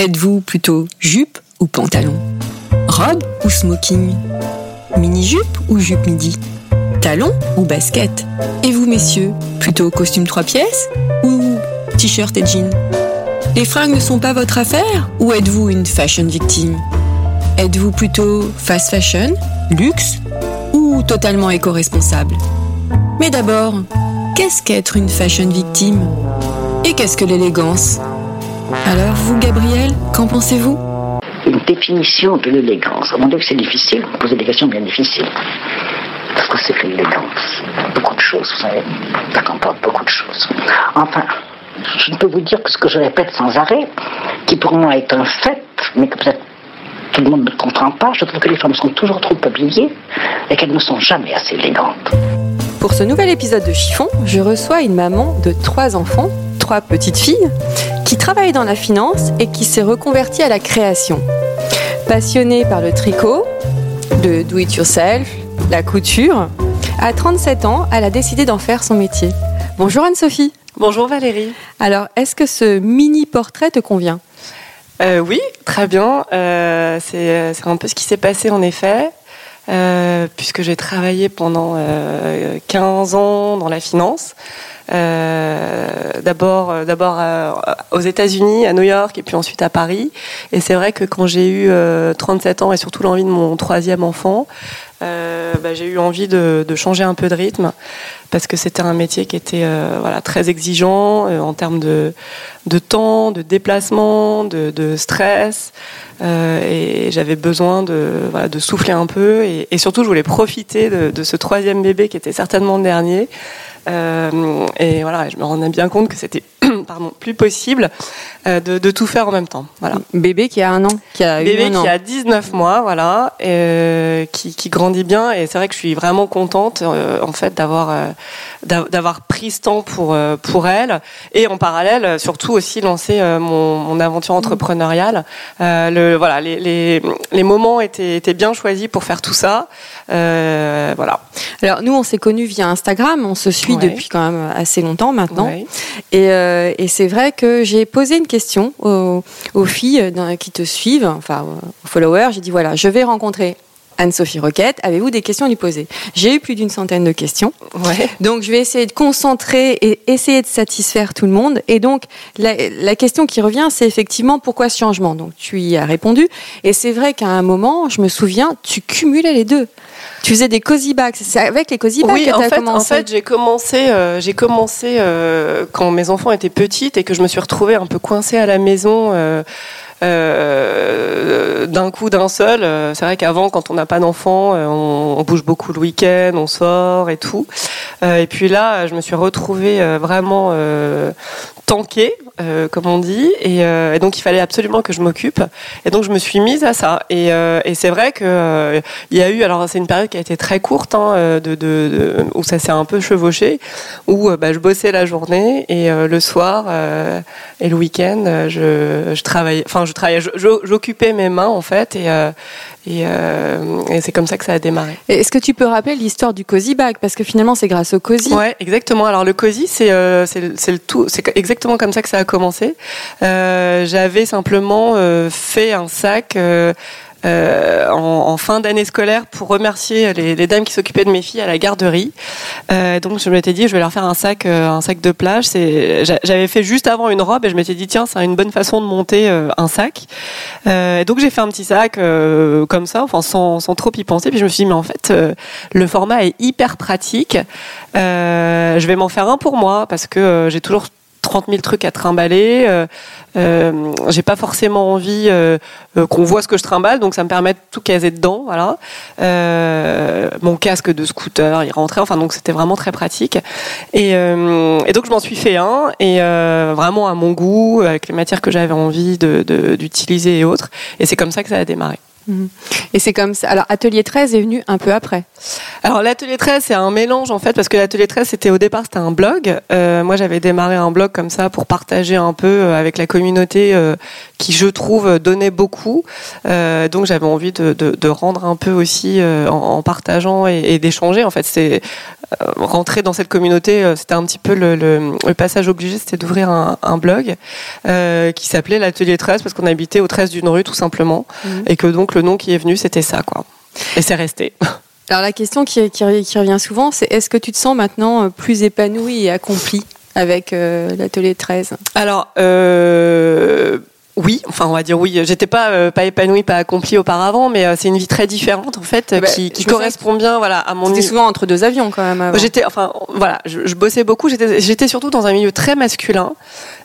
Êtes-vous plutôt jupe ou pantalon? Robe ou smoking? Mini-jupe ou jupe midi? Talon ou basket? Et vous, messieurs, plutôt costume trois pièces ou t-shirt et jean Les fringues ne sont pas votre affaire ou êtes-vous une fashion victime? Êtes-vous plutôt fast fashion, luxe ou totalement éco-responsable? Mais d'abord, qu'est-ce qu'être une fashion victime? Et qu'est-ce que l'élégance? Alors vous, Gabriel, qu'en pensez-vous? Une définition de l'élégance. Mon Dieu que c'est difficile, vous posez des questions bien difficiles. Parce que c'est que l'élégance Beaucoup de choses, vous savez, ça comporte beaucoup de choses. Enfin, je ne peux vous dire que ce que je répète sans arrêt, qui pour moi est un fait, mais que peut-être tout le monde ne comprend pas, je trouve que les femmes sont toujours trop habillées et qu'elles ne sont jamais assez élégantes. Pour ce nouvel épisode de Chiffon, je reçois une maman de trois enfants, trois petites filles, qui travaille dans la finance et qui s'est reconvertie à la création. Passionnée par le tricot, le do-it-yourself, la couture, à 37 ans, elle a décidé d'en faire son métier. Bonjour Anne-Sophie. Bonjour Valérie. Alors, est-ce que ce mini portrait te convient? Euh, oui, très bien. Euh, c'est c'est un peu ce qui s'est passé en effet, euh, puisque j'ai travaillé pendant euh, 15 ans dans la finance. Euh, d'abord, euh, d'abord euh, aux États-Unis, à New York, et puis ensuite à Paris. Et c'est vrai que quand j'ai eu euh, 37 ans et surtout l'envie de mon troisième enfant, euh, bah, j'ai eu envie de, de changer un peu de rythme parce que c'était un métier qui était euh, voilà, très exigeant euh, en termes de, de temps, de déplacement, de, de stress. Euh, et j'avais besoin de, voilà, de souffler un peu. Et, et surtout, je voulais profiter de ce troisième bébé qui était certainement le dernier. Euh, et voilà, je me rendais bien compte que c'était pardon, plus possible euh, de, de tout faire en même temps. Voilà. Bébé qui a un an, qui a Bébé un an. qui a 19 mois, voilà, et, euh, qui, qui grandit bien. Et c'est vrai que je suis vraiment contente, en fait, d'avoir d'a- d'avoir pris ce temps pour pour elle. Et en parallèle, surtout aussi lancer mon, mon aventure entrepreneuriale. Euh, le voilà, les, les, les moments étaient étaient bien choisis pour faire tout ça. Euh, voilà. Alors nous, on s'est connus via Instagram, on se suit Ouais. depuis quand même assez longtemps maintenant. Ouais. Et, euh, et c'est vrai que j'ai posé une question aux, aux filles dans- qui te suivent, enfin aux followers. J'ai dit voilà, je vais rencontrer Anne-Sophie Roquette. Avez-vous des questions à lui poser? J'ai eu plus d'une centaine de questions. Ouais. Donc je vais essayer de concentrer et essayer de satisfaire tout le monde. Et donc la, la question qui revient, c'est effectivement pourquoi ce changement? Donc tu y as répondu. Et c'est vrai qu'à un moment, je me souviens, tu cumulais les deux. Tu faisais des cozy bags. C'est avec les cozy bags Oui, que tu as fait, commencé. en fait, j'ai commencé, euh, j'ai commencé euh, quand mes enfants étaient petites et que je me suis retrouvée un peu coincée à la maison. euh, euh, d'un coup, d'un seul. Euh, C'est vrai qu'avant, quand on n'a pas d'enfants, euh, on, on bouge beaucoup le week-end, on sort et tout. Euh, et puis là, je me suis retrouvée vraiment tankée, euh, comme on dit, et, euh, et donc il fallait absolument que je m'occupe. Et donc je me suis mise à ça. Et, euh, et c'est vrai que euh, il y a eu, alors c'est une période qui a été très courte, hein, de, de, de- où ça s'est un peu chevauché, où bah, je bossais la journée et le soir et le week-end, je, je travaillais, enfin je travaillais, j'occupais mes mains en fait, et, et, et c'est comme ça que ça a démarré. Est-ce que tu peux rappeler l'histoire du cozy bag? Parce que finalement, c'est grâce au cozy. Ouais, exactement. Alors le c'est le- c'est le tout, c'est exactement comme ça que ça a commencé. Euh, J'avais simplement euh, fait un sac. euh, en, fin d'année scolaire pour remercier les, dames qui s'occupaient de mes filles à la garderie. Donc je m'étais dit je vais leur faire un sac un sac de plage. J'avais fait juste avant une robe et je m'étais dit tiens c'est une bonne façon de monter un sac. Donc j'ai fait un petit sac comme ça, enfin sans, trop y penser. Puis je me suis dit mais en fait le format est hyper pratique. Je vais m'en faire un pour moi parce que j'ai toujours 30 000 trucs à trimballer. Euh, euh, j'ai pas forcément envie euh, euh, qu'on voit ce que je trimballe, donc ça me permet de tout caser dedans. Voilà. Euh, mon casque de scooter, il rentrait. Enfin, donc c'était vraiment très pratique. Et, euh, et donc je m'en suis fait un, et vraiment à mon goût, avec les matières que j'avais envie d'utiliser et autres. Et c'est comme ça que ça a démarré. Et c'est comme ça. Alors, Atelier 13 est venu un peu après. Alors l'atelier 13 c'est un mélange en fait parce que l'atelier 13 c'était au départ c'était un blog. Euh, moi j'avais démarré un blog comme ça pour partager un peu euh, avec la communauté euh, qui je trouve donnait beaucoup. Euh, donc j'avais envie de, de, de rendre un peu aussi en, en partageant et, et d'échanger. En fait c'est rentrer dans cette communauté c'était un petit peu le, le, le passage obligé c'était d'ouvrir un, un blog qui s'appelait l'atelier 13 parce qu'on habitait au 13 d'une rue tout simplement et que donc le nom qui est venu c'était ça quoi. Et c'est resté. Alors, la question qui, qui- qui revient souvent, c'est est-ce que tu te sens maintenant euh, plus épanoui et accompli avec euh, l'Atelier 13 Alors, euh, oui, enfin on va dire oui. J'étais pas euh, pas épanouie, pas accomplie auparavant, mais c'est une vie très différente en fait, Eh ben, qui, correspond bien, voilà, à mon. C'était souvent entre deux avions quand même. J'étais, enfin voilà, je, je bossais beaucoup. J'étais surtout dans un milieu très masculin,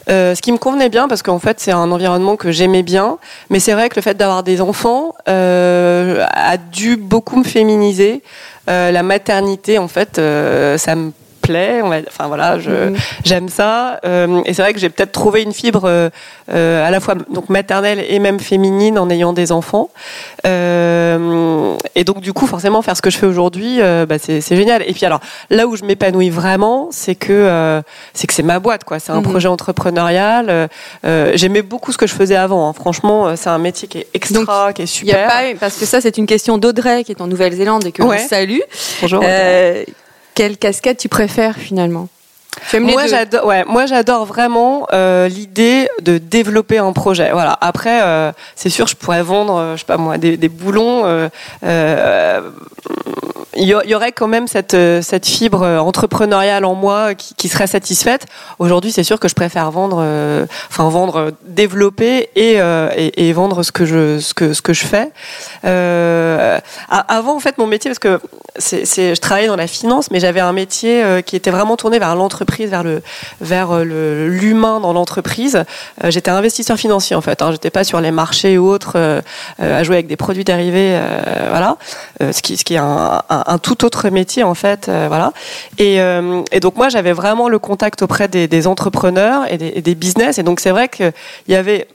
euh, ce qui me convenait bien parce qu'en fait c'est un environnement que j'aimais bien. Mais c'est vrai que le fait d'avoir des enfants euh, a dû beaucoup me féminiser. Euh, la maternité, en fait, euh, ça me plaît. On va, enfin voilà, Mhm. j'aime ça. Euh, et c'est vrai que j'ai peut-être trouvé une fibre euh, euh, à la fois donc maternelle et même féminine en ayant des enfants. Euh, et donc du coup, forcément, faire ce que je fais aujourd'hui, bah, c'est, génial. Et puis alors, là où je m'épanouis vraiment, c'est que c'est que c'est ma boîte, quoi. C'est un Mhm. projet entrepreneurial. J'aimais beaucoup ce que je faisais avant. hein. Franchement, c'est un métier qui est extra, qui est y a super. pas eu- parce que ça, c'est une question d'Audrey qui est en Nouvelle-Zélande et que Ouais. salue. Bonjour. Quelle casquette tu préfères finalement? Moi j'adore, ouais, moi j'adore vraiment euh, l'idée de développer un projet. Voilà. Après, euh, c'est sûr, je pourrais vendre, euh, je sais pas moi, des, des boulons. euh, il y, aurait quand même cette euh, cette fibre euh, entrepreneuriale en moi qui, serait satisfaite. Aujourd'hui, c'est sûr que je préfère vendre, euh, enfin vendre, développer et, et vendre ce que je ce que ce que je fais. Avant, en fait, mon métier, parce que c'est, c'est- je travaillais dans la finance, mais j'avais un métier qui était vraiment tourné vers l'entreprise, vers le, vers le, l'humain dans l'entreprise. J'étais investisseur financier en fait. Hein, j'étais pas sur les marchés ou autres à jouer avec des produits dérivés, voilà. Ce qui, ce qui est un, un tout autre métier en fait, euh, voilà. Et, euh, et donc moi, j'avais vraiment le contact auprès des, des entrepreneurs et des, et des business. Et donc c'est vrai qu'il y avait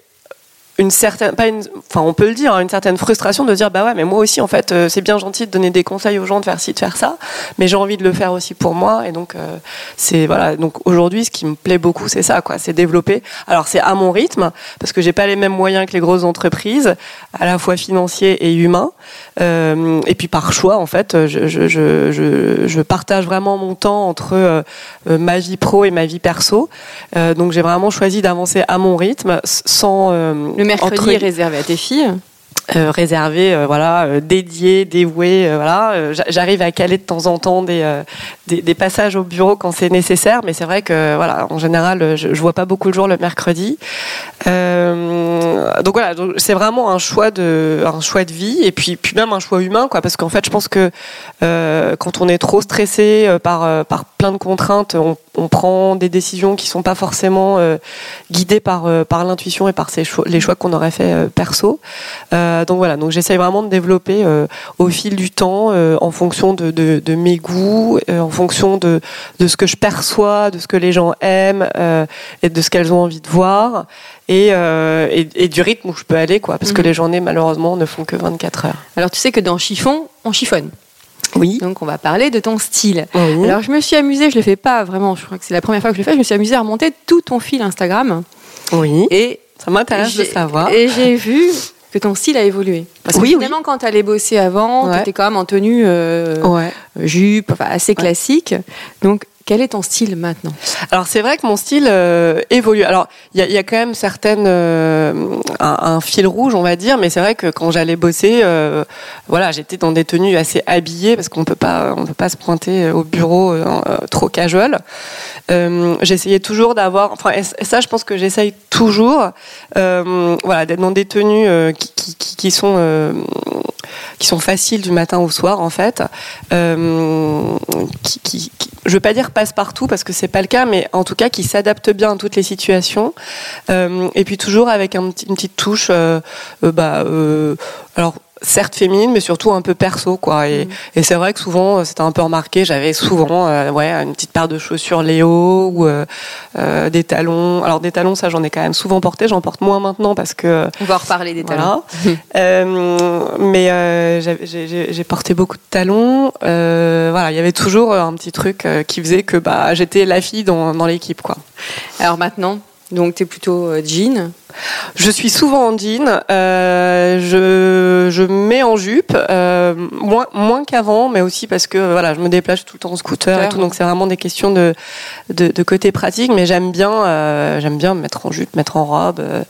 une certaine, pas une, enfin on peut le dire, hein, une certaine frustration de dire bah ouais mais moi aussi en fait euh, c'est bien gentil de donner des conseils aux gens de faire ci de faire ça, mais j'ai envie de le faire aussi pour moi et donc euh, c'est voilà donc aujourd'hui ce qui me plaît beaucoup c'est ça quoi, c'est développer. Alors c'est à mon rythme parce que j'ai pas les mêmes moyens que les grosses entreprises, à la fois financiers et humains, Euh, et puis par choix en fait je, je, je, je, partage vraiment mon temps entre ma vie pro et ma vie perso, donc j'ai vraiment choisi d'avancer à mon rythme sans Le mercredi entre- est réservé à tes filles. euh, réservé, euh, voilà, euh, dédié, dévoué, voilà. J'a- J'arrive à caler de temps en temps des, des, des passages au bureau quand c'est nécessaire, mais c'est vrai que, voilà, en général, je, je vois pas beaucoup le jour le mercredi. Donc voilà, c'est vraiment un choix de, un choix de vie, et puis, puis même un choix humain, quoi, parce qu'en fait, je pense que quand on est trop stressé par, par plein de contraintes, on, on prend des décisions qui sont pas forcément euh, guidées par, euh, par l'intuition et par ses choix, les choix qu'on aurait fait euh, perso. Donc voilà, donc j'essaye vraiment de développer au fil du temps, en fonction de, de, de mes goûts, en fonction de, de ce que je perçois, de ce que les gens aiment et de ce qu'elles ont envie de voir. Et, et, et du rythme où je peux aller, quoi, parce que Mhm. les journées, malheureusement, ne font que 24 heures. Alors tu sais que dans chiffon, on chiffonne. Oui. Donc on va parler de ton style. Oui. Alors je me suis amusée, je le fais pas vraiment, je crois que c'est la première fois que je le fais, je me suis amusée à remonter tout ton fil Instagram. oui. Et Ça m'intéresse de savoir. Et j'ai vu que ton style a évolué. Parce que Oui, finalement, quand tu allais bosser avant, Ouais. tu étais quand même en tenue euh, Ouais. jupe, enfin, assez classique. Donc, quel est ton style maintenant? Alors c'est vrai que mon style euh, évolue. Alors il y a, quand même certaines euh, un, fil rouge, on va dire, mais c'est vrai que quand j'allais bosser, euh, voilà, j'étais dans des tenues assez habillées parce qu'on peut pas on peut pas se pointer au bureau trop casual. J'essayais toujours d'avoir, enfin ça je pense que j'essaye toujours, voilà, d'être dans des tenues qui, sont qui sont faciles du matin au soir en fait, qui, qui, qui, je veux pas dire passe partout parce que c'est pas le cas, mais en tout cas qui s'adaptent bien à toutes les situations, et puis toujours avec un, une petite touche, bah, alors certes féminine, mais surtout un peu perso, quoi. Et, mm. et c'est vrai que souvent, euh, c'était un peu remarqué. J'avais souvent, euh, ouais, une petite paire de chaussures Léo ou euh, des talons. Alors des talons, ça, j'en ai quand même souvent porté. J'en porte moins maintenant parce que. On va reparler des talons. euh, mais j'ai porté beaucoup de talons. voilà, il y avait toujours un petit truc qui faisait que bah j'étais la fille dans, dans l'équipe, quoi. Alors maintenant, donc tu es plutôt jean je suis souvent en jean. Euh, je, je mets en jupe, euh, moins, moins qu'avant, mais aussi parce que voilà, je me déplace tout le temps en scooter et tout, donc c'est vraiment des questions de, de, de côté pratique. Mais j'aime bien, euh, j'aime bien me mettre en jupe, mettre en robe, euh,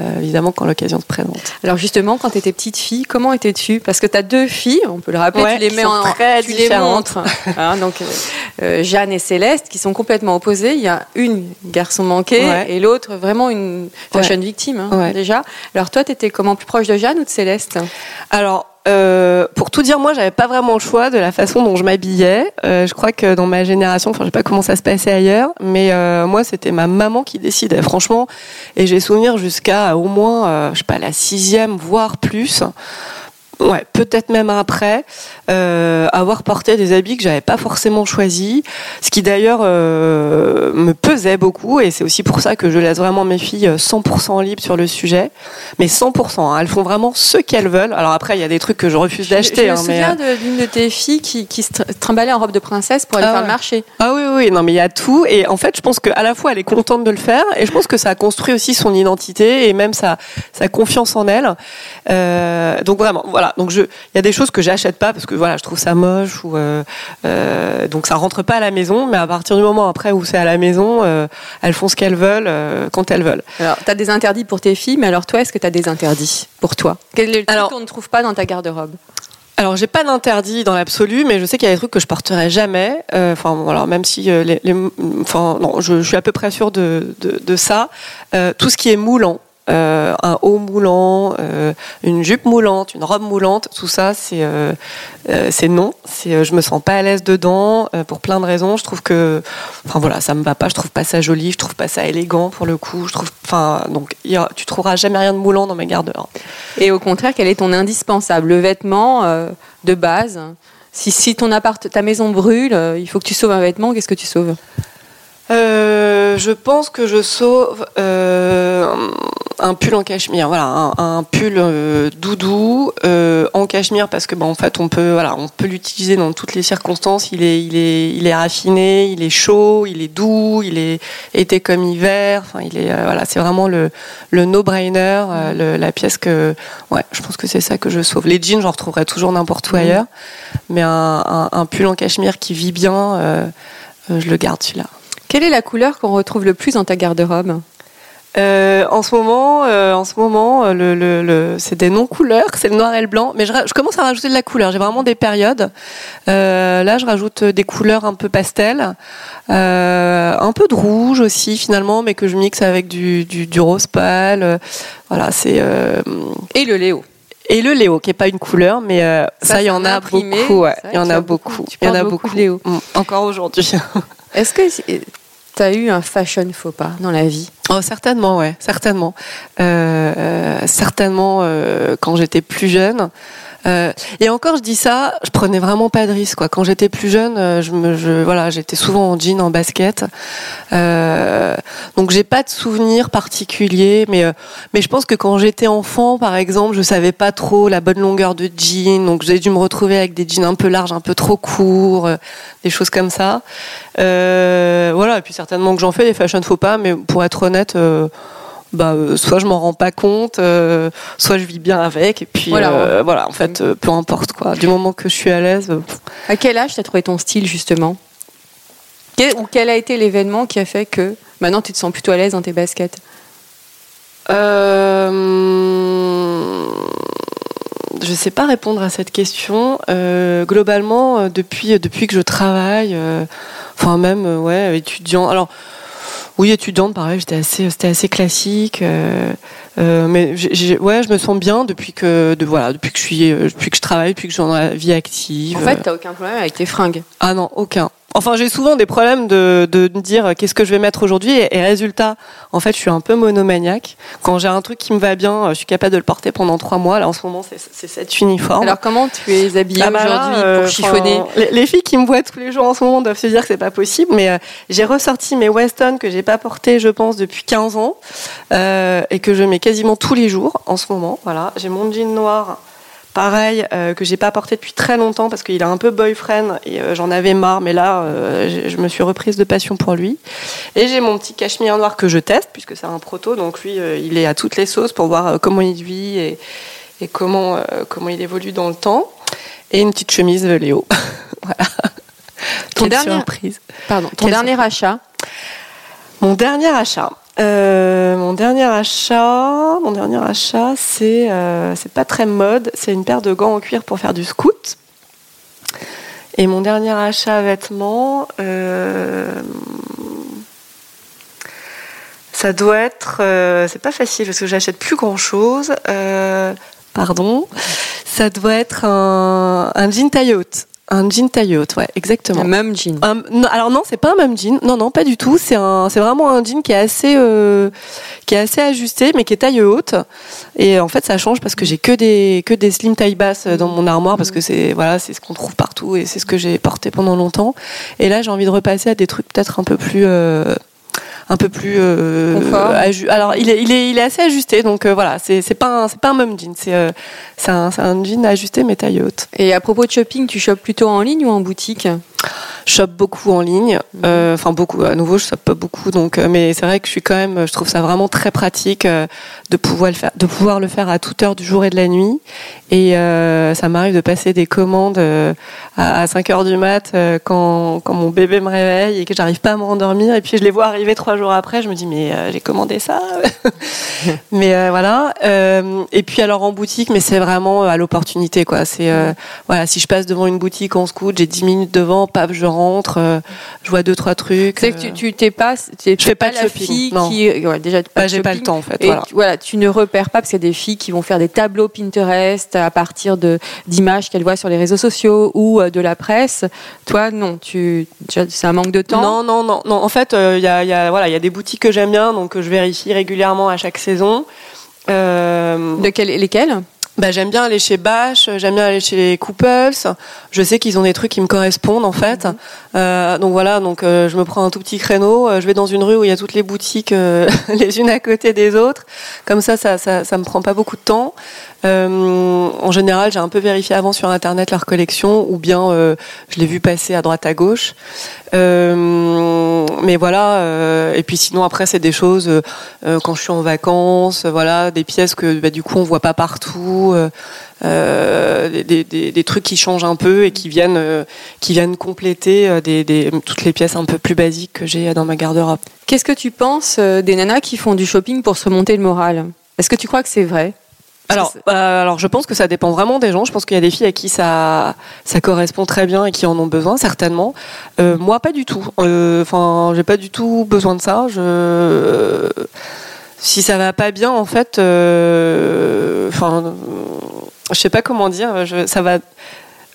euh, évidemment quand l'occasion se présente. Alors justement, quand tu étais petite fille, comment étais-tu? Parce que tu as deux filles, on peut le rappeler, ouais, tu les mets en très tu les montres. hein, donc euh, Jeanne et Céleste, qui sont complètement opposées. Il y a une garçon manqué Ouais. et l'autre vraiment une fashion Ouais. victime hein, Ouais. déjà. Alors toi, tu étais comment plus proche de Jeanne ou de Céleste? Alors, euh, pour tout dire, moi, j'avais pas vraiment le choix de la façon dont je m'habillais. Euh, je crois que dans ma génération, enfin, je sais pas comment ça se passait ailleurs, mais euh, moi, c'était ma maman qui décidait, franchement. Et j'ai souvenir jusqu'à au moins, je sais pas, la sixième, voire plus. Ouais, peut-être même après, euh, avoir porté des habits que j'avais pas forcément choisis, ce qui d'ailleurs euh, me pesait beaucoup, et c'est aussi pour ça que je laisse vraiment mes filles 100% libres sur le sujet, mais 100%, hein, elles font vraiment ce qu'elles veulent. Alors après, il y a des trucs que je refuse d'acheter, Je me hein, souviens d'une de, tes filles qui, qui se tr- trimballait en robe de princesse pour aller Ah faire ouais. le marché. Ah oui, oui, non, mais il y a tout. Et en fait, je pense qu'à la fois, elle est contente de le faire, et je pense que ça a construit aussi son identité et même sa, sa confiance en elle. Euh, donc vraiment, voilà. Donc je, il y a des choses que j'achète pas parce que voilà, je trouve ça moche ou euh, euh, donc ça rentre pas à la maison. Mais à partir du moment après où c'est à la maison, euh, elles font ce qu'elles veulent euh, quand elles veulent. Alors, tu as des interdits pour tes filles, mais alors toi, est-ce que tu as des interdits pour toi? Quel est le truc qu'on ne trouve pas dans ta garde-robe? Alors j'ai pas d'interdit dans l'absolu, mais je sais qu'il y a des trucs que je porterai jamais. Euh, Enfin voilà, même si euh, les- enfin non, je, je suis à peu près sûre de, de, de ça. Euh, tout ce qui est moulant. Euh, un haut moulant, euh, une jupe moulante, une robe moulante, tout ça, c'est euh, non. C'est je me sens pas à l'aise dedans pour plein de raisons. Je trouve que, enfin voilà, ça me va pas. Je trouve pas ça joli. Je trouve pas ça élégant pour le coup. Je trouve, enfin donc tu trouveras jamais rien de moulant dans mes garde-robes. Et au contraire, quel est ton indispensable? Le vêtement de base? Si, si ton appart, ta maison brûle, il faut que tu sauves un vêtement, qu'est-ce que tu sauves? Euh, je pense que je sauve euh, un pull en cachemire, voilà, un, un pull euh, doudou en cachemire parce que bah, en fait on peut voilà on peut l'utiliser dans toutes les circonstances. Il est il est il est raffiné, il est chaud, il est doux, il est été comme hiver. Enfin il est voilà c'est vraiment le le no brainer, la pièce que ouais je pense que c'est ça que je sauve. Les jeans j'en retrouverai toujours n'importe où ailleurs, mais un, un, un pull en cachemire qui vit bien, je le garde celui-là. Quelle est la couleur qu'on retrouve le plus dans ta garde-robe Euh, en ce moment, euh, en ce moment, euh, le, le, le- c'est des non-couleurs, c'est le noir et le blanc. Mais je, commence à rajouter de la couleur. J'ai vraiment des périodes. Euh, là, je rajoute des couleurs un peu pastel, un peu de rouge aussi finalement, mais que je mixe avec du, du, du rose pâle. Voilà, c'est Et le Léo et le Léo qui est pas une couleur, mais ça, Ça, il y en a imprimé. beaucoup. Ouais. Il y en a beaucoup. Il y en a beaucoup beaucoup. de Léo. Mm. Encore aujourd'hui. Est-ce que tu as eu un fashion faux pas dans la vie? Oh, certainement, ouais, certainement. Euh, euh, certainement euh, quand j'étais plus jeune. Euh, et encore, je dis ça, je prenais vraiment pas de risque. Quoi. Quand j'étais plus jeune, euh, je me, voilà, j'étais souvent en jean, en basket. Euh, donc j'ai pas de souvenirs particuliers, mais euh, mais je pense que quand j'étais enfant, par exemple, je savais pas trop la bonne longueur de jean, donc j'ai dû me retrouver avec des jeans un peu larges, un peu trop courts, des choses comme ça. Voilà, et puis certainement que j'en fais des fashion faux pas, mais pour être honnête. Euh, bah, euh, soit je m'en rends pas compte, euh, soit je vis bien avec, et puis Voilà. voilà en fait, euh, peu importe quoi. Du moment que je suis à l'aise, euh. À quel âge tu as trouvé ton style justement? Quel- Ou quel a été l'événement qui a fait que maintenant tu te sens plutôt à l'aise dans tes baskets? Euh, je sais pas répondre à cette question. Euh, globalement, euh, depuis depuis que je travaille, euh, enfin même euh, ouais étudiant. Alors Oui, étudiante, pareil, j'étais assez, c'était assez classique. euh, euh, mais j'ai- j'ai- ouais, je me sens bien depuis que, de, voilà, depuis que je suis, euh, depuis que je travaille, depuis que je suis dans la vie active. En fait, t'as aucun problème avec tes fringues. Ah non, aucun. Enfin, j'ai souvent des problèmes de, de me dire euh, qu'est-ce que je vais mettre aujourd'hui et, et résultat, en fait, je suis un peu monomaniaque. Quand j'ai un truc qui me va bien, euh, je suis capable de le porter pendant trois mois. Là, en ce moment, c'est cet uniforme. Alors, comment tu es habillée Ah bah aujourd'hui euh, pour chiffonner enfin, les, les filles qui me voient tous les jours en ce moment doivent se dire que c'est pas possible, mais euh, j'ai ressorti mes Weston que j'ai pas portés, je pense, depuis 15 ans euh, et que je mets quasiment tous les jours en ce moment. Voilà, j'ai mon jean noir. Pareil, euh, que j'ai pas porté depuis très longtemps parce qu'il a un peu boyfriend et euh, j'en avais marre, mais là, euh, je me suis reprise de passion pour lui. Et j'ai mon petit cachemire noir que je teste puisque c'est un proto, donc lui, euh, il est à toutes les sauces pour voir comment il vit et, et comment, comment il évolue dans le temps. Et une petite chemise Léo. voilà. Ton Quelle surprise. Pardon, ton Quelle dernier achat? Mon dernier achat. Euh, mon dernier achat, mon dernier achat, c'est euh, c'est pas très mode. C'est une paire de gants en cuir pour faire du scout. Et mon dernier achat vêtements, euh, ça doit être. euh, c'est pas facile parce que j'achète plus grand chose. pardon. Ça doit être un, un jean taille haute. Un jean taille haute, ouais, exactement. Un même jean. Un- non, alors non, c'est pas un même jean. Non, non, pas du tout. C'est un, c'est vraiment un jean qui est assez, euh, qui est assez ajusté, mais qui est taille haute. Et en fait, ça change parce que j'ai que des, que des slim taille basse dans mon armoire parce que c'est, voilà, c'est ce qu'on trouve partout et c'est ce que j'ai porté pendant longtemps. Et là, j'ai envie de repasser à des trucs peut-être un peu plus. euh, un peu plus euh, alors il est, il est il est assez ajusté donc euh, voilà c'est pas un, c'est pas un même jean c'est euh, c'est un, c'est un jean ajusté mais taille haute. Et à propos de shopping, tu shoppes plutôt en ligne ou en boutique? Je chope beaucoup en ligne. Mhm. Euh, Enfin beaucoup. À nouveau, je chope pas beaucoup. Donc, euh, mais c'est vrai que je suis quand même. Je trouve ça vraiment très pratique euh, de pouvoir le faire, de pouvoir le faire à toute heure du jour et de la nuit. Et euh, ça m'arrive de passer des commandes à, à 5 heures du mat quand, quand mon bébé me réveille et que j'arrive pas à me rendormir. Et puis je les vois arriver trois jours après. Je me dis mais euh, j'ai commandé ça. mais voilà. Et puis alors en boutique, mais c'est vraiment à l'opportunité quoi. C'est voilà, si je passe devant une boutique en scout, j'ai 10 minutes devant, paf, je rentre, euh, je vois deux trois trucs. C'est que tu, tu t'es pas, tu es Je fais pas de la shopping, fille non. qui, ouais, déjà pas Bah, j'ai pas le temps en fait. Et voilà. tu, voilà, tu ne repères pas parce qu'il y a des filles qui vont faire des tableaux Pinterest à partir de d'images qu'elles voient sur les réseaux sociaux ou euh, de la presse. Toi, non, tu, c'est un manque de temps. Non, non, non, non. En fait, il y, a, y a- voilà, il y a des boutiques que j'aime bien, donc euh, je vérifie régulièrement à chaque saison. Euh, De quel, lesquels bah, j'aime bien aller chez Bash, j'aime bien aller chez les Couples. Je sais qu'ils ont des trucs qui me correspondent en fait. Euh, donc voilà, donc euh, je me prends un tout petit créneau, euh, je vais dans une rue où il y a toutes les boutiques euh, les unes à côté des autres. Comme ça, ça, ça, ça me prend pas beaucoup de temps. Euh, en général, j'ai un peu vérifié avant sur internet leur collection, ou bien euh, je l'ai vu passer à droite à gauche. Euh, mais voilà. et puis sinon après, c'est des choses quand je suis en vacances, voilà, des pièces que bah, du coup on voit pas partout. des, trucs qui changent un peu et qui viennent, qui viennent compléter toutes les pièces un peu plus basiques que j'ai dans ma garde-robe. Qu'est-ce que tu penses des nanas qui font du shopping pour se remonter le moral? Est-ce que tu crois que c'est vrai? Alors, euh, alors, je pense que ça dépend vraiment des gens. Je pense qu'il y a des filles à qui ça, ça correspond très bien et qui en ont besoin, certainement. Euh, moi, pas du tout. Euh, Enfin, j'ai pas du tout besoin de ça. Je, si ça va pas bien, en fait, euh, enfin, je sais pas comment dire. Je, ça va.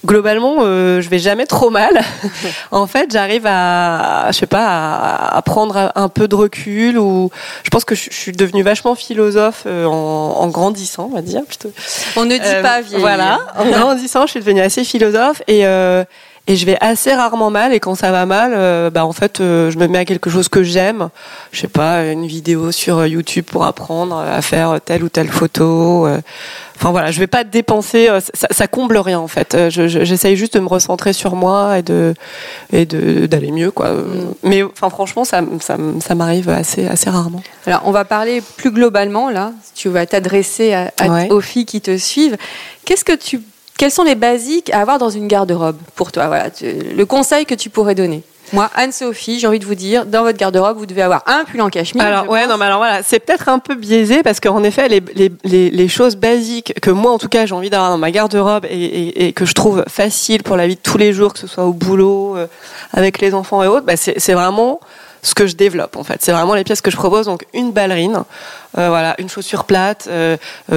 Globalement, euh, je vais jamais trop mal. en fait, j'arrive à, je sais pas, à, à prendre un peu de recul. Ou je pense que je, je suis devenue vachement philosophe euh, en, en grandissant, on va dire plutôt. On ne dit Euh, pas vieille. Voilà, en grandissant, je suis devenue assez philosophe et euh, et je vais assez rarement mal et quand ça va mal, euh, bah en fait, euh, je me mets à quelque chose que j'aime. Je sais pas, une vidéo sur euh, YouTube pour apprendre à faire telle ou telle photo. euh. Enfin voilà, je vais pas dépenser, ça, ça comble rien en fait. Euh, je- je- J'essaye juste de me recentrer sur moi et de et de d'aller mieux quoi. Euh, Mais enfin franchement, ça ça, ça m'arrive assez assez rarement. Alors, on va parler plus globalement là. Tu vas t'adresser Ouais. aux filles qui te suivent. Qu'est-ce que tu, quels sont les basiques à avoir dans une garde-robe pour toi Voilà, tu- le conseil que tu pourrais donner. Moi, Anne-Sophie, j'ai envie de vous dire, dans votre garde-robe, vous devez avoir un pull en cachemire. Alors ouais, non, mais alors voilà, c'est peut-être un peu biaisé parce qu'en effet, les, les, les, les choses basiques que moi, en tout cas, j'ai envie d'avoir dans ma garde-robe et, et, et que je trouve facile pour la vie de tous les jours, que ce soit au boulot, euh, avec les enfants et autres, bah, c'est vraiment ce que je développe en fait. C'est vraiment les pièces que je propose. Donc une ballerine, voilà, une chaussure plate,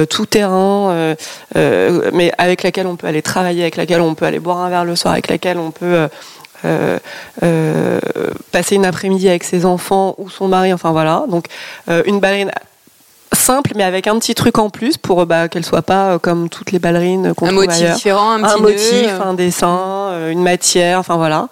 tout terrain, mais avec laquelle on peut aller travailler, avec laquelle on peut aller boire un verre le soir, avec laquelle on peut euh, euh, passer une après-midi avec ses enfants ou son mari, enfin voilà. Donc euh, une ballerine simple mais avec un petit truc en plus pour bah, qu'elle soit pas comme toutes les ballerines qu'on trouve motif différent un, petit motif un dessin une matière enfin voilà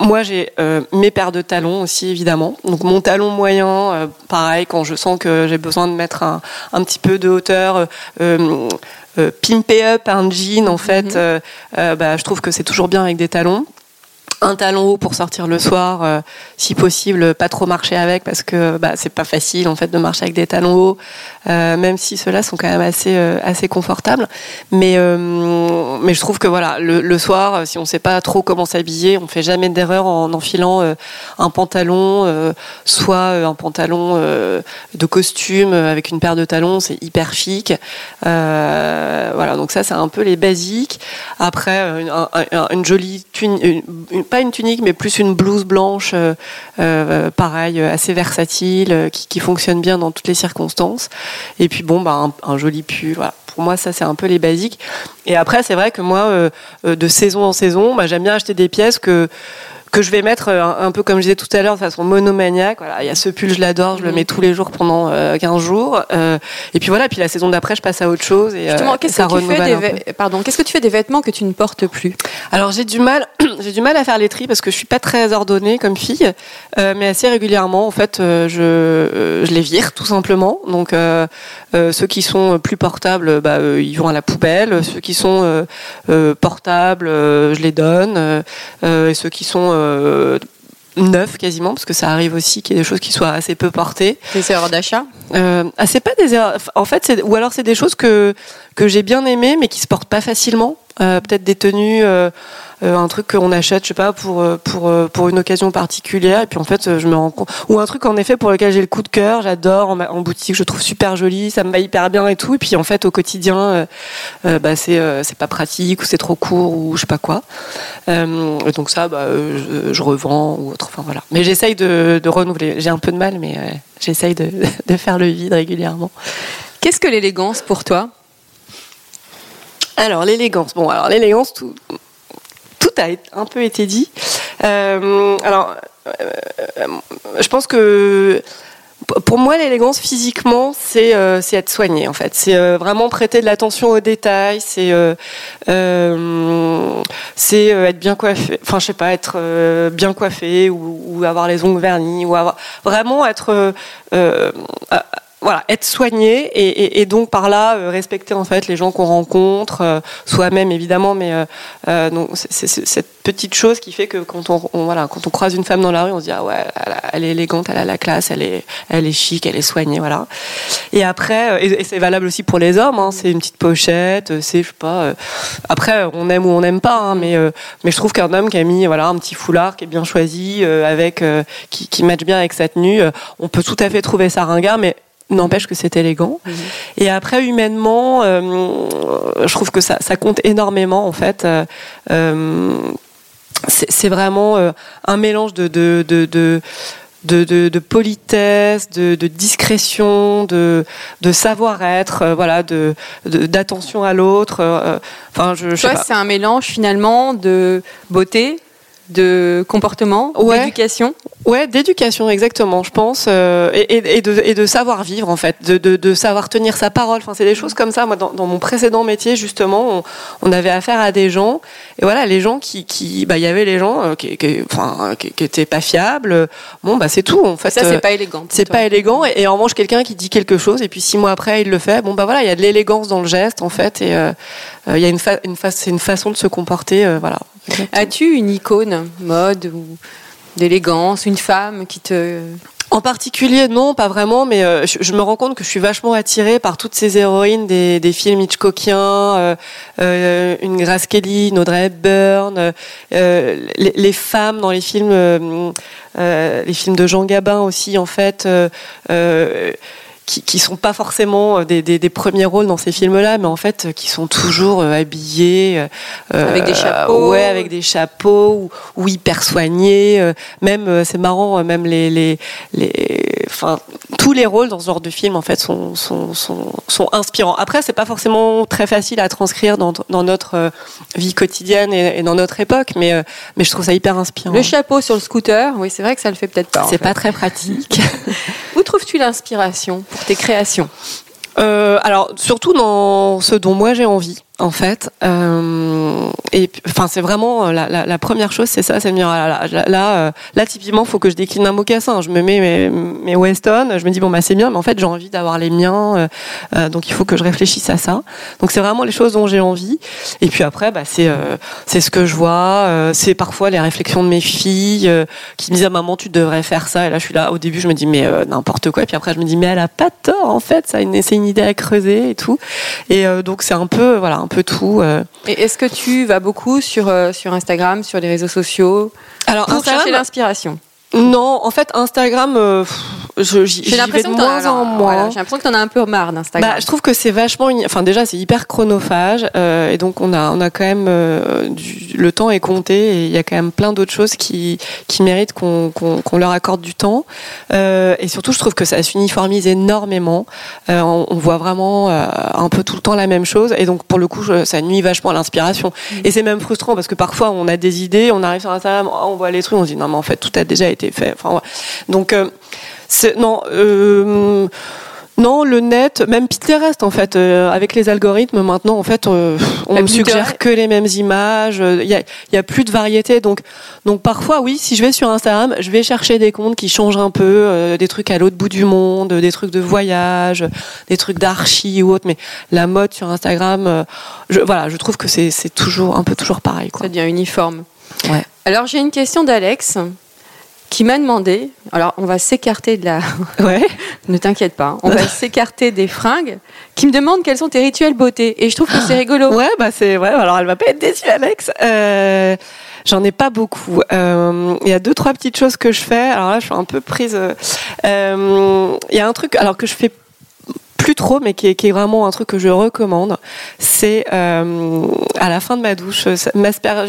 moi, j'ai mes paires de talons aussi, évidemment. Donc, mon talon moyen, pareil, quand je sens que j'ai besoin de mettre un, un, petit peu de hauteur, euh, pimper up un jean, en fait, mhm. euh, euh, bah, je trouve que c'est toujours bien avec des talons un talon haut pour sortir le soir, euh, si possible, pas trop marcher avec parce que bah, c'est pas facile en fait de marcher avec des talons hauts, euh, même si ceux-là sont quand même assez euh, assez confortables. Mais mais je trouve que voilà, le, soir, si on sait pas trop comment s'habiller, on fait jamais d'erreur en enfilant un pantalon, soit un pantalon de costume avec une paire de talons, c'est hyper chic. voilà, donc ça c'est un peu les basiques. Après, une, une jolie pas une tunique, mais plus une blouse blanche, euh, euh, pareil, assez versatile, euh, qui, fonctionne bien dans toutes les circonstances. Et puis bon, bah, un, joli pull. Pour moi, ça c'est un peu les basiques. Et après, c'est vrai que moi, de saison en saison, bah, j'aime bien acheter des pièces que que je vais mettre euh, un, peu comme je disais tout à l'heure de façon monomaniaque. Voilà, il y a ce pull, je l'adore, je le mets tous les jours pendant 15 euh, jours. Euh, et puis voilà, puis la saison d'après, je passe à autre chose. Et, Justement, qu'est-ce que tu fais des pardon, qu'est-ce que tu fais des vêtements que tu ne portes plus? Alors j'ai du mal, j'ai du mal à faire les tris parce que je suis pas très ordonnée comme fille, mais assez régulièrement, en fait, je, je les vire tout simplement. Donc ceux qui sont plus portables, bah, ils vont à la poubelle. Ceux qui sont portables, je les donne. et ceux qui sont euh, neuf quasiment, parce que ça arrive aussi qu'il y ait des choses qui soient assez peu portées. Des erreurs d'achat euh, ah, C'est pas des erreurs. En fait, ou alors c'est des choses que, que j'ai bien aimées, mais qui se portent pas facilement. Euh, peut-être des tenues. Euh, euh, un truc qu'on achète, je sais pas, pour euh, pour euh, pour une occasion particulière. Et puis en fait, je me rends compte ou un truc en effet pour lequel j'ai le coup de cœur, j'adore en, boutique, je trouve super joli, ça me va hyper bien et tout. Et puis en fait, au quotidien, bah c'est c'est pas pratique ou c'est trop court ou je sais pas quoi. et donc ça, bah, je, revends ou autre. Enfin voilà. Mais j'essaye de, de renouveler. J'ai un peu de mal, mais j'essaye de, de faire le vide régulièrement. Qu'est-ce que l'élégance pour toi? Alors l'élégance, bon alors l'élégance, tout, a un peu été dit. Euh, alors, euh, je pense que pour moi, l'élégance physiquement, c'est euh, être soigné en fait. C'est vraiment prêter de l'attention aux détails. C'est c'est être bien coiffé. Enfin, je sais pas, être bien coiffé ou, ou, avoir les ongles vernis ou avoir vraiment être voilà, être soigné et, et, donc par là euh, respecter en fait les gens qu'on rencontre, euh, soi-même évidemment, mais euh, euh donc c'est cette petite chose qui fait que quand on, voilà quand on croise une femme dans la rue, on se dit ah ouais elle, est élégante, elle a la classe, elle est elle est chic, elle est soignée, voilà. Et après et, c'est valable aussi pour les hommes, hein, c'est une petite pochette, c'est je sais pas. après on aime ou on n'aime pas, hein, mais mais je trouve qu'un homme qui a mis voilà un petit foulard qui est bien choisi avec qui, qui matche bien avec sa tenue, on peut tout à fait trouver ça ringard, mais n'empêche que c'est élégant. Mhm. Et après, humainement, euh, je trouve que ça, ça, compte énormément, en fait. Euh, euh c'est vraiment un mélange de, de, de, de de, de, de, politesse, de, de discrétion, de, de savoir-être, euh, voilà, de d'attention à l'autre. enfin, je, je c'est un mélange finalement de beauté, de comportement, d'éducation. Ouais, d'éducation, exactement, je pense, euh, et, et, de, et, de, savoir vivre en fait, de, de, de, savoir tenir sa parole. Enfin, c'est des choses comme ça. Moi, dans, dans mon précédent métier, justement, on, on, avait affaire à des gens, et voilà, les gens qui, qui bah, il y avait les gens euh, qui, qui, enfin, qui, qui, étaient pas fiables. Bon, bah, c'est tout. En fait, ça, c'est pas élégant. C'est pas élégant, et, en revanche, quelqu'un qui dit quelque chose, et puis six mois après, il le fait. Bon, bah voilà, il y a de l'élégance dans le geste, en fait, et euh, il y a une, une, c'est une façon de se comporter, voilà. As-tu une icône mode ou d'élégance, une femme qui te... En particulier, non, pas vraiment, mais euh, je, me rends compte que je suis vachement attirée par toutes ces héroïnes des, films Hitchcockiens, euh, euh, une Grace Kelly, une Audrey Hepburn, les, les, femmes dans les films, les films de Jean Gabin aussi, en fait qui, qui sont pas forcément des, des, des premiers rôles dans ces films-là, mais en fait qui sont toujours habillés avec des chapeaux, ouais, avec des chapeaux ou, ou hyper soignés. même c'est marrant, même les les les, enfin tous les rôles dans ce genre de film en fait sont sont sont, sont inspirants. Après c'est pas forcément très facile à transcrire dans dans notre vie quotidienne et, et dans notre époque, mais mais je trouve ça hyper inspirant. Le chapeau sur le scooter, oui, c'est vrai que ça le fait peut-être pas. C'est pas très pratique. Où trouves-tu l'inspiration tes créations euh, alors surtout dans ce dont moi j'ai envie en fait. Euh, enfin, c'est vraiment la, la, première chose, c'est ça, c'est de dire là, là, là, euh, là, typiquement, faut que je décline un mocassin. Je me mets mes, Weston, je me dis bon bah c'est bien, mais en fait j'ai envie d'avoir les miens, euh, euh, donc il faut que je réfléchisse à ça. Donc c'est vraiment les choses dont j'ai envie. Et puis après, bah c'est euh, c'est ce que je vois, c'est parfois les réflexions de mes filles qui me disent ah, maman tu devrais faire ça. Et là je suis là, au début je me dis mais n'importe quoi. Et puis après je me dis mais elle a pas tort en fait, ça c'est une idée à creuser et tout. Et donc c'est un peu voilà un peu tout. Et est-ce que tu vas beaucoup sur, euh, sur Instagram, sur les réseaux sociaux Alors, pour Instagram, chercher l'inspiration? Non, en fait, Instagram, euh, j'y vais de moins en moins. Voilà, J'ai l'impression que tu en as un peu marre d'Instagram. Bah, je trouve que c'est vachement, enfin déjà c'est hyper chronophage euh, et donc on a on a quand même euh, du, le temps est compté et il y a quand même plein d'autres choses qui qui méritent qu'on qu'on qu'on leur accorde du temps euh, et surtout je trouve que ça s'uniformise énormément. Euh, on, on, voit vraiment euh, un peu tout le temps la même chose et donc pour le coup je, ça nuit vachement à l'inspiration mmh. et c'est même frustrant parce que parfois on a des idées, on arrive sur Instagram, on voit les trucs, on se dit non mais en fait tout a déjà été fait. Enfin, ouais. Donc, euh, non. Euh, non, le net, même Pinterest en fait, euh, avec les algorithmes maintenant, en fait, euh, on me suggère que les mêmes images. Il y a, y a, plus de variété, donc donc parfois oui, si je vais sur Instagram, je vais chercher des comptes qui changent un peu, euh, des trucs à l'autre bout du monde, des trucs de voyage, des trucs d'archi ou autre. Mais la mode sur Instagram, je, voilà, je trouve que c'est c'est toujours un peu toujours pareil. Quoi. Ça devient uniforme. Ouais. Alors j'ai une question d'Alex qui m'a demandé, alors on va s'écarter de la... Ouais. ne t'inquiète pas, on va s'écarter des fringues, qui me demande quels sont tes rituels beauté. Et je trouve que c'est rigolo. Ouais, bah c'est vrai, alors elle va pas être déçue Alex. Euh... J'en ai pas beaucoup. Il euh, y a deux trois petites choses que je fais. Alors là, je suis un peu prise. Il euh, y a un truc alors que je fais plus trop, mais qui est, qui est, vraiment un truc que je recommande, c'est euh, à la fin de ma douche,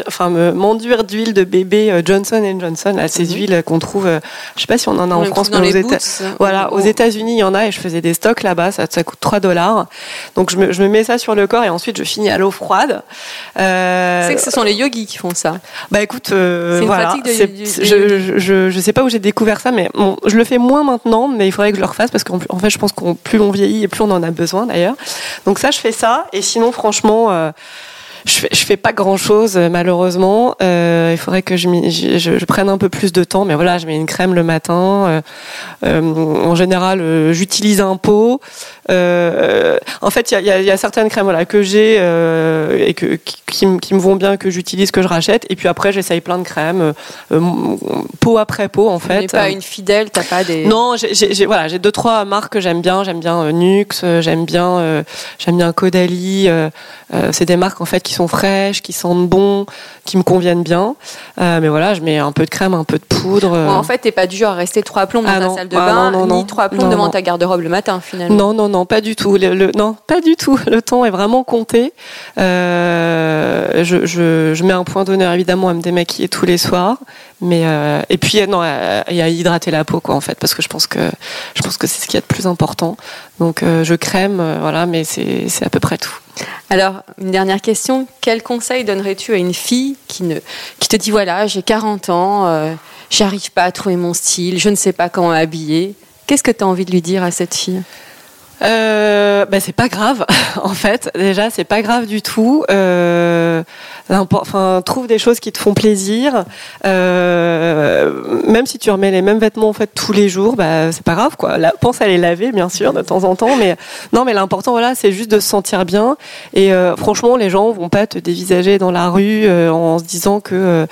enfin m'enduire d'huile de bébé euh, Johnson Johnson, à ces mm -hmm. huiles qu'on trouve, euh, je sais pas si on en a on en France, mais aux, Éta voilà, aux États-Unis il y en a et je faisais des stocks là-bas, ça, ça coûte 3 dollars. Donc je me, je me mets ça sur le corps et ensuite je finis à l'eau froide. Euh, c'est que ce sont les yogis qui font ça. Bah écoute, euh, voilà, de, de, je, je, je, sais pas où j'ai découvert ça, mais bon, je le fais moins maintenant, mais il faudrait que je le refasse parce qu'en en fait je pense qu'on plus on vieillit et plus on en a besoin d'ailleurs. Donc ça, je fais ça. Et sinon, franchement, euh, je fais, je fais pas grand chose malheureusement. Euh, il faudrait que je, je, je, prenne un peu plus de temps, mais voilà, je mets une crème le matin. Euh, euh en général, euh, j'utilise un pot. Euh, en fait, il y a, y a, certaines crèmes voilà que j'ai et que qui, me vont bien, que j'utilise, que je rachète. Et puis après, j'essaye plein de crèmes, pot après pot en fait. Tu pas une fidèle, t'as pas des. Non, j'ai voilà, j'ai deux trois marques que j'aime bien. J'aime bien Nux, j'aime bien j'aime bien Caudalie. c'est des marques en fait qui sont fraîches, qui sentent bon, qui me conviennent bien. Euh, mais voilà, je mets un peu de crème, un peu de poudre. Bon, en fait, t'es pas du genre à rester trois plombs dans ah ta non, salle de ah bain, non, non, ni trois plombs devant ta garde-robe le matin, finalement. Non, non, non, pas du tout. Le, le, non, pas du tout. Le temps est vraiment compté. Euh, je, je, je, mets un point d'honneur évidemment à me démaquiller tous les soirs. Mais euh, et puis non, il y a hydrater la peau quoi en fait parce que je pense que je pense que c'est ce qu'il y a de plus important. Donc euh, je crème, euh, voilà, mais c'est c'est à peu près tout. Alors une dernière question, quel conseil donnerais-tu à une fille qui ne qui te dit voilà j'ai 40 ans, euh, j'arrive pas à trouver mon style, je ne sais pas comment m'habiller. Qu'est-ce que tu as envie de lui dire à cette fille? Euh, bah, c'est pas grave en fait. Déjà c'est pas grave du tout. Euh, enfin trouve des choses qui te font plaisir. Euh, même si tu remets les mêmes vêtements en fait tous les jours bah c'est pas grave quoi. Pense à les laver bien sûr de temps en temps mais non mais l'important voilà c'est juste de se sentir bien. Et euh, franchement les gens vont pas te dévisager dans la rue en se disant que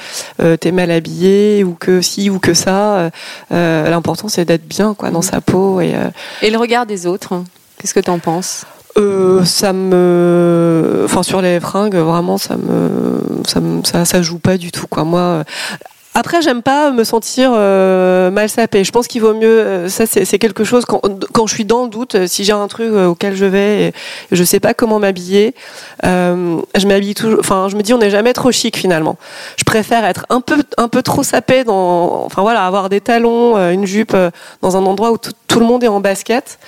t'es mal habillé ou que si ou que ça. L'important c'est d'être bien quoi dans sa peau et et le regard des autres Qu'est-ce que tu en penses? Euh, ça me, enfin sur les fringues, vraiment ça me, ça ça, joue pas du tout quoi. Moi, Après, j'aime pas me sentir euh, mal sapée. Je pense qu'il vaut mieux. euh, ça, c'est quelque chose quand, quand je suis dans le doute. Si j'ai un truc auquel je vais, et je sais pas comment m'habiller, je m'habille toujours. Enfin, je me dis, on n'est jamais trop chic finalement. Je préfère être un peu, un peu trop sapée dans. Enfin voilà, avoir des talons, une jupe dans un endroit où tout, tout le monde est en basket.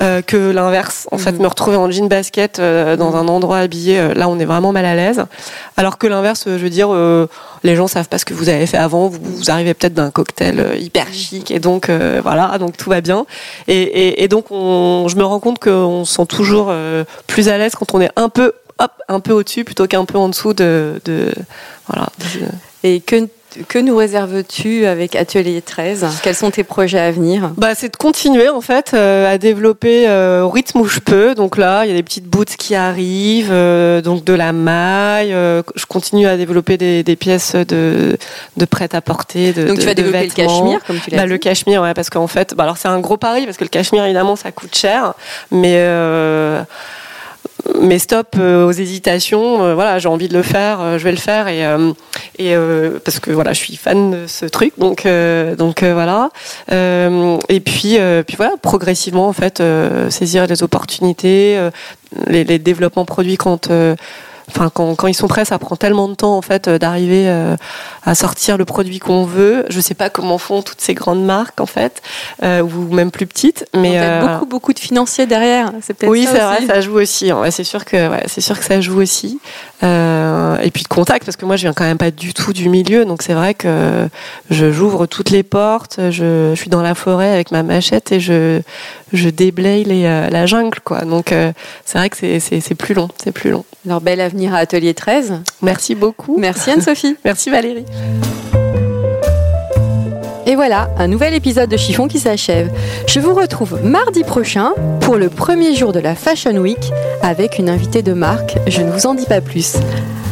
Euh, que l'inverse, en fait, me retrouver en jean basket euh, dans un endroit habillé, euh, là on est vraiment mal à l'aise. Alors que l'inverse, euh, je veux dire, euh, les gens savent pas ce que vous avez fait avant, vous, vous arrivez peut-être d'un cocktail hyper chic et donc euh, voilà, donc tout va bien. Et, et, et donc on, je me rends compte qu'on se sent toujours euh, plus à l'aise quand on est un peu, hop, un peu au-dessus plutôt qu'un peu en dessous de, de voilà. de- Et que, que nous réserves-tu avec Atelier 13 Quels sont tes projets à venir? Bah, c'est de continuer en fait euh, à développer euh, au rythme où je peux. Donc là, il y a des petites boots qui arrivent, euh, donc de la maille. je continue à développer des, des pièces de, de prêt à porter. De, Donc de- tu vas de développer le cachemire, comme tu l'as Bah, dit. le cachemire, ouais, parce qu'en fait, bah, alors c'est un gros pari parce que le cachemire évidemment ça coûte cher, mais mais stop euh, aux hésitations. euh, voilà, j'ai envie de le faire, euh, je vais le faire et et parce que voilà, je suis fan de ce truc, donc donc voilà. Et puis puis voilà, progressivement en fait, saisir les opportunités, les, les développements produits quand Enfin, quand, quand ils sont prêts, ça prend tellement de temps en fait euh, d'arriver euh, à sortir le produit qu'on veut. Je sais pas comment font toutes ces grandes marques en fait, euh, ou même plus petites, mais Il y a euh, beaucoup, beaucoup de financiers derrière. C'est peut-être oui, c'est vrai, ça joue aussi. Ouais, c'est sûr que ouais, c'est sûr que ça joue aussi. Euh, et puis de contact, parce que moi, je viens quand même pas du tout du milieu, donc c'est vrai que je j'ouvre toutes les portes. Je, je suis dans la forêt avec ma machette et je je déblaye les, euh, la jungle, quoi. Donc euh, c'est vrai que c'est plus long, c'est plus long. Alors, bel avenir à Atelier 13. Merci beaucoup. Merci Anne-Sophie. Merci Valérie. Et voilà, un nouvel épisode de Chiffon qui s'achève. Je vous retrouve mardi prochain pour le premier jour de la Fashion Week avec une invitée de marque. Je ne vous en dis pas plus.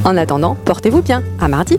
En attendant, portez-vous bien. À mardi.